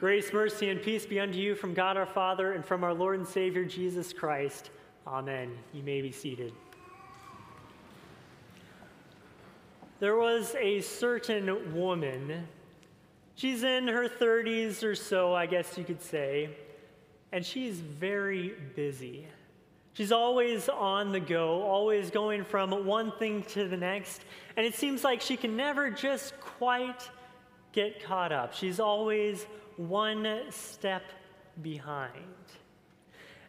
Grace, mercy, and peace be unto you from God our Father and from our Lord and Savior Jesus Christ. Amen. You may be seated. There was a certain woman. She's in her 30s or so, I guess you could say, and she's very busy. She's always on the go, always going from one thing to the next, and it seems like she can never just quite get caught up. She's always one step behind.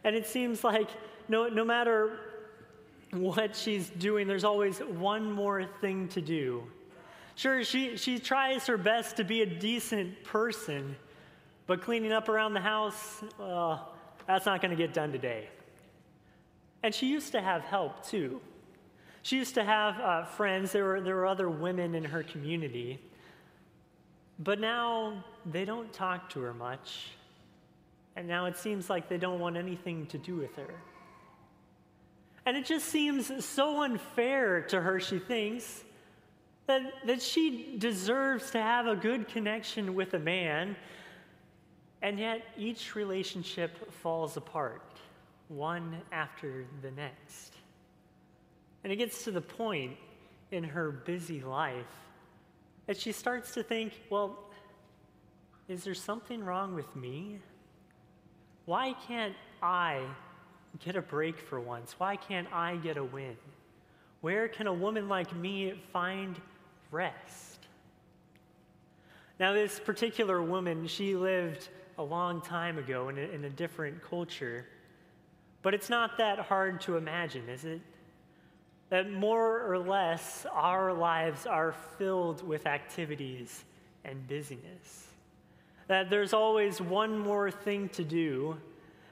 And it seems like no, no matter what she's doing, there's always one more thing to do. Sure, she, she tries her best to be a decent person, but cleaning up around the house, uh, that's not going to get done today. And she used to have help too. She used to have uh, friends, there were, there were other women in her community but now they don't talk to her much, and now it seems like they don't want anything to do with her. And it just seems so unfair to her, she thinks, that, that she deserves to have a good connection with a man, and yet each relationship falls apart, one after the next. And it gets to the point in her busy life and she starts to think, well, is there something wrong with me? Why can't I get a break for once? Why can't I get a win? Where can a woman like me find rest? Now, this particular woman, she lived a long time ago in a, in a different culture, but it's not that hard to imagine, is it? That more or less our lives are filled with activities and busyness. That there's always one more thing to do.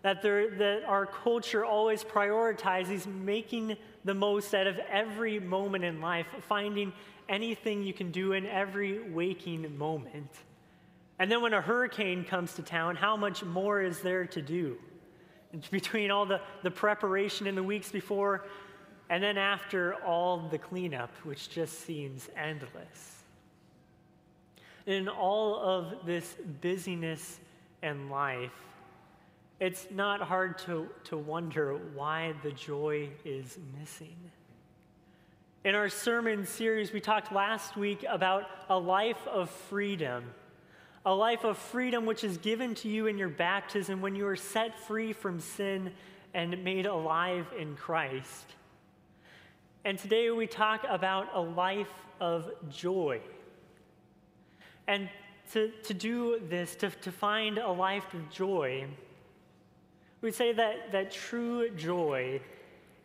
That, there, that our culture always prioritizes making the most out of every moment in life, finding anything you can do in every waking moment. And then when a hurricane comes to town, how much more is there to do? Between all the, the preparation in the weeks before and then after all the cleanup, which just seems endless. In all of this busyness and life, it's not hard to, to wonder why the joy is missing. In our sermon series, we talked last week about a life of freedom. A life of freedom which is given to you in your baptism when you are set free from sin and made alive in Christ. And today we talk about a life of joy. And to, to do this, to, to find a life of joy, we say that, that true joy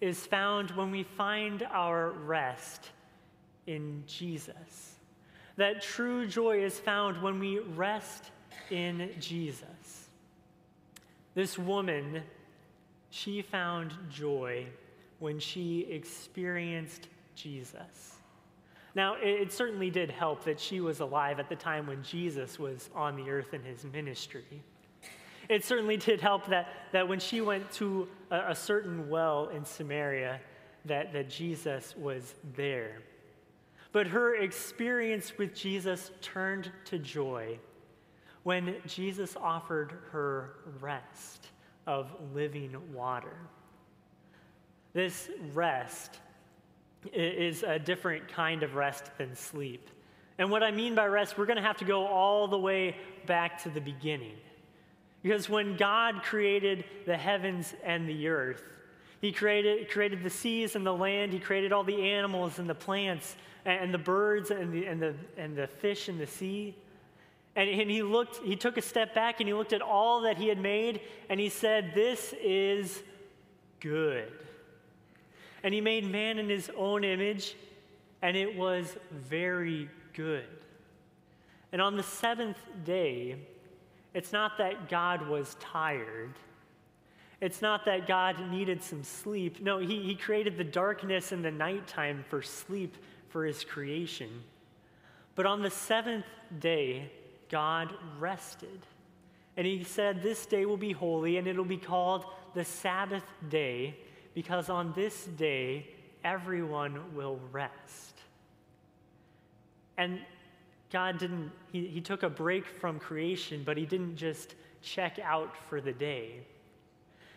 is found when we find our rest in Jesus. That true joy is found when we rest in Jesus. This woman, she found joy when she experienced Jesus. Now, it, certainly did help that she was alive at the time when Jesus was on the earth in his ministry. It certainly did help that, that when she went to a, a certain well in Samaria, that, that Jesus was there. But her experience with Jesus turned to joy when Jesus offered her rest of living water. This rest is a different kind of rest than sleep. And what I mean by rest, we're going to have to go all the way back to the beginning. Because when God created the heavens and the earth, He created, created the seas and the land, He created all the animals and the plants and the birds and the, and the, and the fish in the sea. And, and he looked, he took a step back and he looked at all that he had made and he said, This is good. And he made man in his own image, and it was very good. And on the seventh day, it's not that God was tired. It's not that God needed some sleep. No, he, he created the darkness and the nighttime for sleep for his creation. But on the seventh day, God rested. And he said, This day will be holy, and it'll be called the Sabbath day because on this day, everyone will rest. And God didn't, he, he took a break from creation, but he didn't just check out for the day.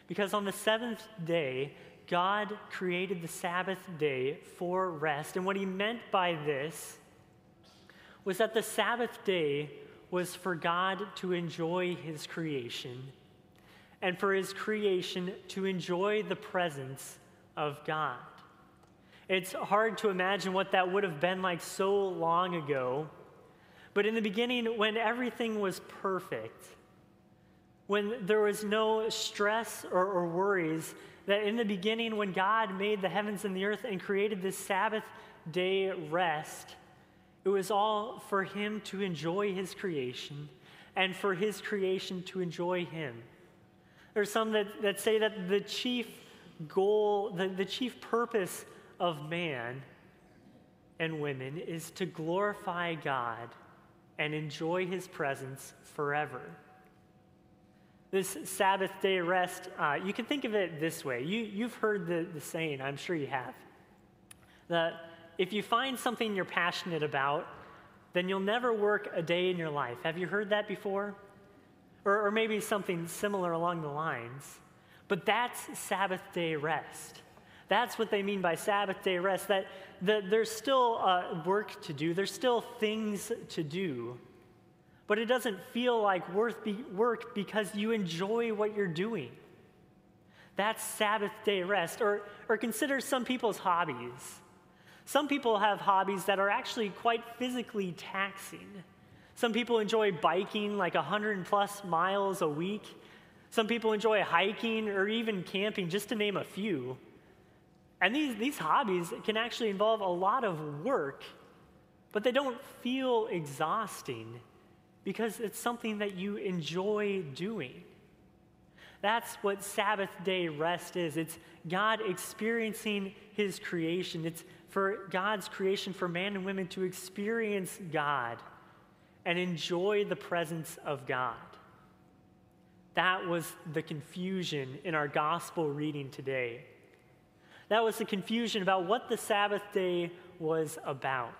Because on the seventh day, God created the Sabbath day for rest. And what he meant by this was that the Sabbath day was for God to enjoy his creation and for his creation to enjoy the presence of God. It's hard to imagine what that would have been like so long ago. But in the beginning, when everything was perfect, when there was no stress or, or, worries, that in the beginning, when God made the heavens and the earth and created this Sabbath day rest, it was all for Him to enjoy His creation and for His creation to enjoy Him. There's some that, that say that the chief goal, the, the chief purpose of man and women is to glorify God and enjoy his presence forever. This Sabbath day rest, uh, you can think of it this way. You, you've heard the, the saying, I'm sure you have, that if you find something you're passionate about, then you'll never work a day in your life. Have you heard that before? Or, or maybe something similar along the lines. But that's Sabbath day rest. That's what they mean by Sabbath day rest, that, that there's still uh, work to do, there's still things to do, but it doesn't feel like worth be, work because you enjoy what you're doing. That's Sabbath day rest. Or, or consider some people's hobbies. Some people have hobbies that are actually quite physically taxing. Some people enjoy biking like 100 plus miles a week. Some people enjoy hiking or even camping, just to name a few. And these, these hobbies can actually involve a lot of work, but they don't feel exhausting because it's something that you enjoy doing. That's what Sabbath day rest is. It's God experiencing His creation. It's for God's creation, for man and women to experience God and enjoy the presence of God. That was the confusion in our gospel reading today. That was the confusion about what the Sabbath day was about.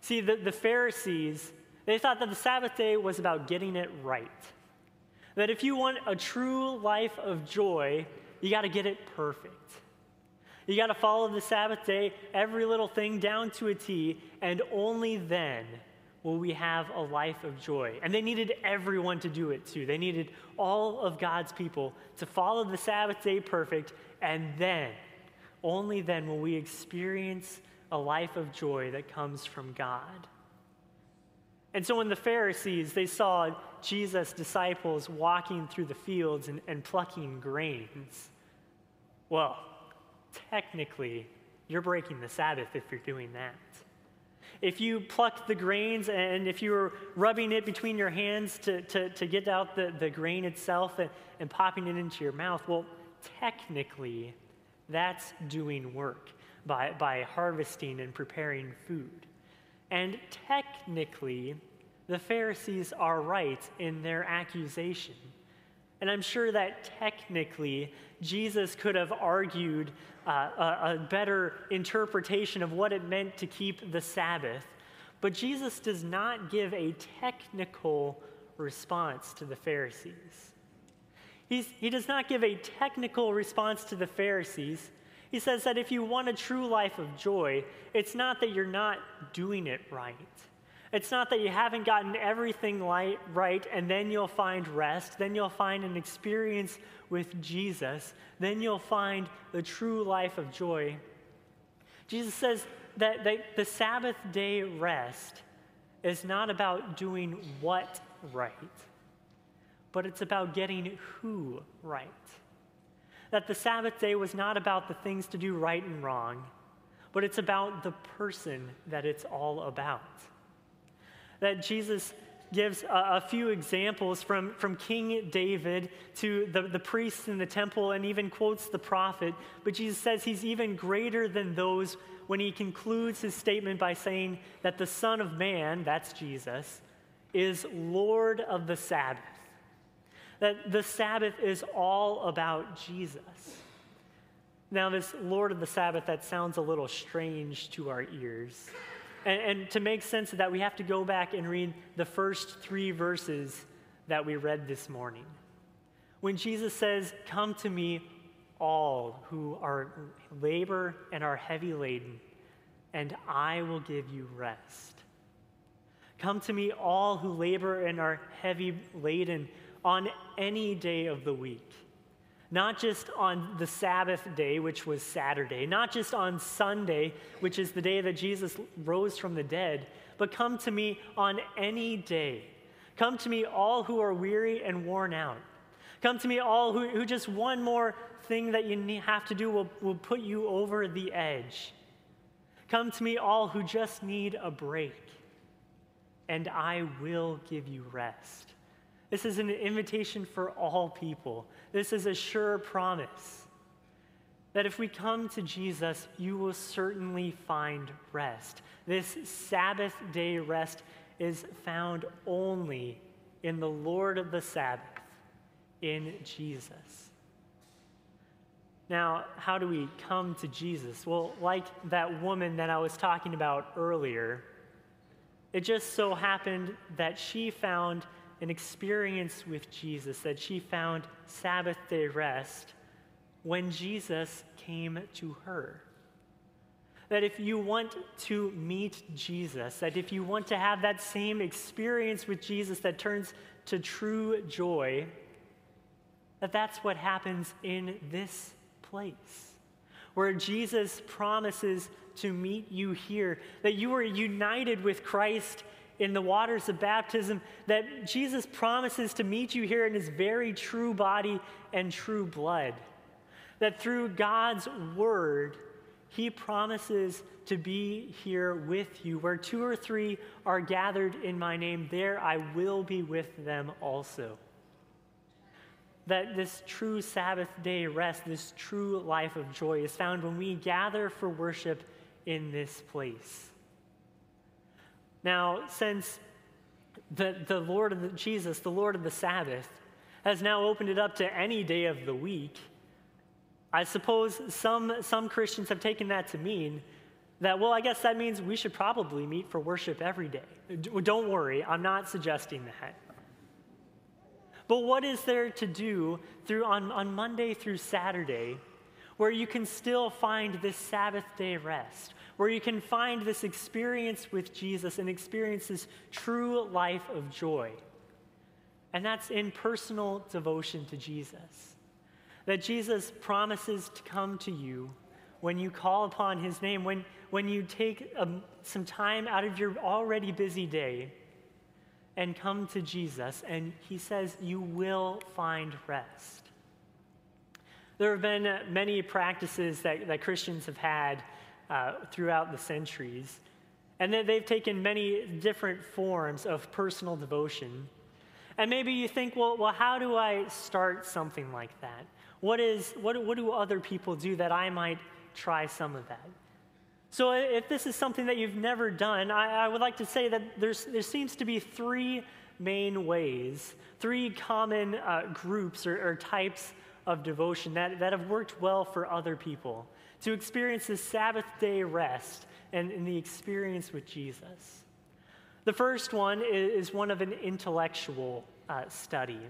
See, the, the Pharisees, they thought that the Sabbath day was about getting it right. That if you want a true life of joy, you got to get it perfect. You got to follow the Sabbath day, every little thing down to a T, and only then will we have a life of joy. And they needed everyone to do it too. They needed all of God's people to follow the Sabbath day perfect, and then only then will we experience a life of joy that comes from God. And so when the Pharisees, they saw Jesus' disciples walking through the fields and, and plucking grains, well, technically, you're breaking the Sabbath if you're doing that. If you pluck the grains and if you were rubbing it between your hands to, to, to get out the, the grain itself and, and popping it into your mouth, well, technically, that's doing work by, by harvesting and preparing food. And technically, the Pharisees are right in their accusation. And I'm sure that technically, Jesus could have argued uh, a, a better interpretation of what it meant to keep the Sabbath. But Jesus does not give a technical response to the Pharisees. He's, he does not give a technical response to the Pharisees. He says that if you want a true life of joy, it's not that you're not doing it right. It's not that you haven't gotten everything right and then you'll find rest, then you'll find an experience with Jesus, then you'll find the true life of joy. Jesus says that, that the Sabbath day rest is not about doing what right but it's about getting who right. That the Sabbath day was not about the things to do right and wrong, but it's about the person that it's all about. That Jesus gives a, a, few examples from, from King David to the, the priests in the temple and even quotes the prophet. But Jesus says he's even greater than those when he concludes his statement by saying that the Son of Man, that's Jesus, is Lord of the Sabbath that the Sabbath is all about Jesus. Now, this Lord of the Sabbath, that sounds a little strange to our ears. And, and to make sense of that, we have to go back and read the first three verses that we read this morning. When Jesus says, Come to me, all who are labor and are heavy laden, and I will give you rest. Come to me, all who labor and are heavy laden on any day of the week. Not just on the Sabbath day, which was Saturday, not just on Sunday, which is the day that Jesus rose from the dead, but come to me on any day. Come to me, all who are weary and worn out. Come to me, all who, who just one more thing that you need, have to do will, will put you over the edge. Come to me, all who just need a break, and I will give you rest. This is an invitation for all people. This is a sure promise that if we come to Jesus, you will certainly find rest. This Sabbath day rest is found only in the Lord of the Sabbath, in Jesus. Now, how do we come to Jesus? Well, like that woman that I was talking about earlier, it just so happened that she found an experience with Jesus, that she found Sabbath day rest when Jesus came to her. That if you want to meet Jesus, that if you want to have that same experience with Jesus that turns to true joy, that that's what happens in this place, where Jesus promises to meet you here, that you are united with Christ in the waters of baptism, that Jesus promises to meet you here in his very true body and true blood. That through God's word, he promises to be here with you. Where two or three are gathered in my name, there I will be with them also that this true Sabbath day rest, this true life of joy, is found when we gather for worship in this place. Now, since the, the Lord of the, Jesus, the Lord of the Sabbath, has now opened it up to any day of the week, I suppose some, some Christians have taken that to mean that, well, I guess that means we should probably meet for worship every day. Don't worry, I'm not suggesting that. But what is there to do through on, on Monday through Saturday where you can still find this Sabbath day rest, where you can find this experience with Jesus and experience this true life of joy? And that's in personal devotion to Jesus. That Jesus promises to come to you when you call upon his name, when, when you take um, some time out of your already busy day and come to Jesus, and he says, You will find rest. There have been many practices that, that Christians have had uh, throughout the centuries, and that they've taken many different forms of personal devotion. And maybe you think, well, well how do I start something like that? What, is, what, what do other people do that I might try some of that? So, if this is something that you've never done, I, I would like to say that there's, there seems to be three main ways, three common uh, groups or, or types of devotion that, that have worked well for other people to experience this Sabbath day rest and, and the experience with Jesus. The first one is, one of an intellectual uh, study.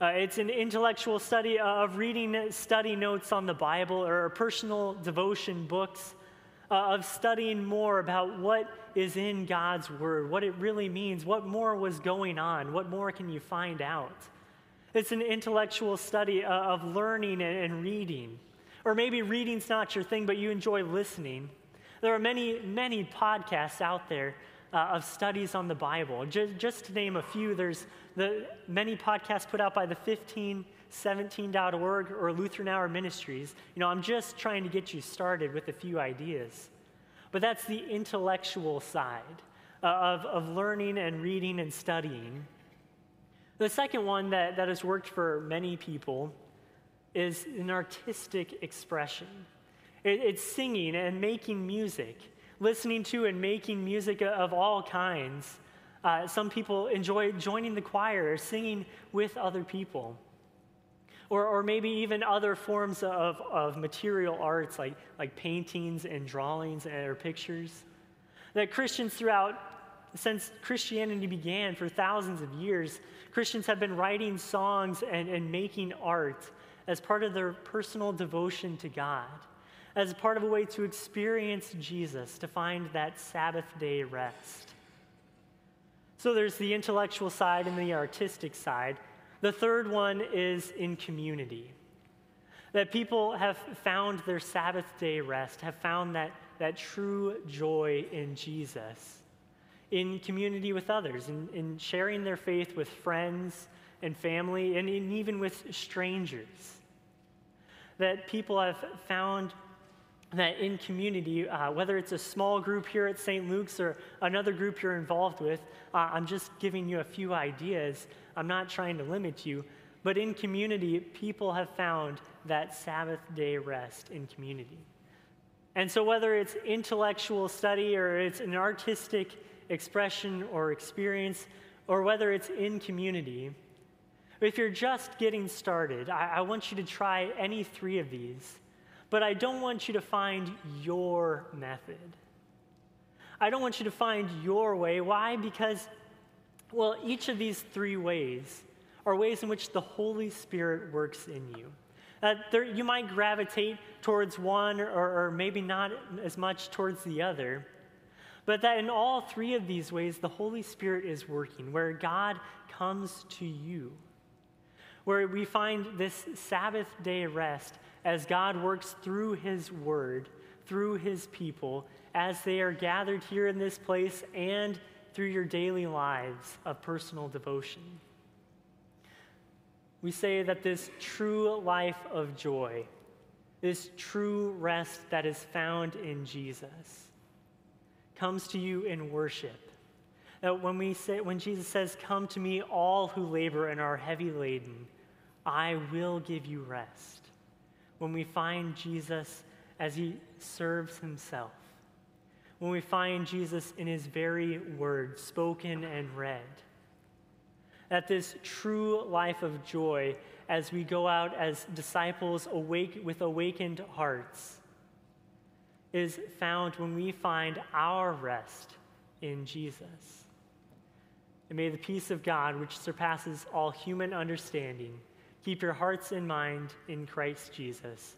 Uh, it's an intellectual study of reading study notes on the Bible or personal devotion books uh, of studying more about what is in God's Word, what it really means, what more was going on, what more can you find out. It's an intellectual study uh, of learning and reading. Or maybe reading's not your thing, but you enjoy listening. There are many, many podcasts out there uh, of studies on the Bible. Just, just to name a few, there's the many podcasts put out by the 15 17.org or Lutheran Hour Ministries. You know, I'm just trying to get you started with a few ideas. But that's the intellectual side uh, of, of learning and reading and studying. The second one that, that has worked for many people is an artistic expression. It, it's singing and making music, listening to and making music of all kinds. Uh, some people enjoy joining the choir or singing with other people or, or maybe even other forms of, of material arts like, like paintings and drawings or pictures. That Christians throughout, since Christianity began for thousands of years, Christians have been writing songs and, and making art as part of their personal devotion to God, as part of a way to experience Jesus, to find that Sabbath day rest. So there's the intellectual side and the artistic side. The third one is in community. That people have found their Sabbath day rest, have found that, that true joy in Jesus, in community with others, in, in sharing their faith with friends and family, and in, even with strangers. That people have found that in community, uh, whether it's a small group here at St. Luke's or another group you're involved with, uh, I'm just giving you a few ideas. I'm not trying to limit you. But in community, people have found that Sabbath day rest in community. And so, whether it's intellectual study or it's an artistic expression or experience, or whether it's in community, if you're just getting started, I, I want you to try any three of these but I don't want you to find your method. I don't want you to find your way. Why? Because, well, each of these three ways are ways in which the Holy Spirit works in you. Uh, there, you might gravitate towards one or, or maybe not as much towards the other, but that in all three of these ways, the Holy Spirit is working, where God comes to you, where we find this Sabbath day rest as God works through His Word, through His people, as they are gathered here in this place and through your daily lives of personal devotion. We say that this true life of joy, this true rest that is found in Jesus, comes to you in worship. That when, we say, when Jesus says, Come to me, all who labor and are heavy laden, I will give you rest when we find Jesus as he serves himself, when we find Jesus in his very word, spoken and read. That this true life of joy as we go out as disciples awake with awakened hearts is found when we find our rest in Jesus. And may the peace of God, which surpasses all human understanding, Keep your hearts and mind in Christ Jesus.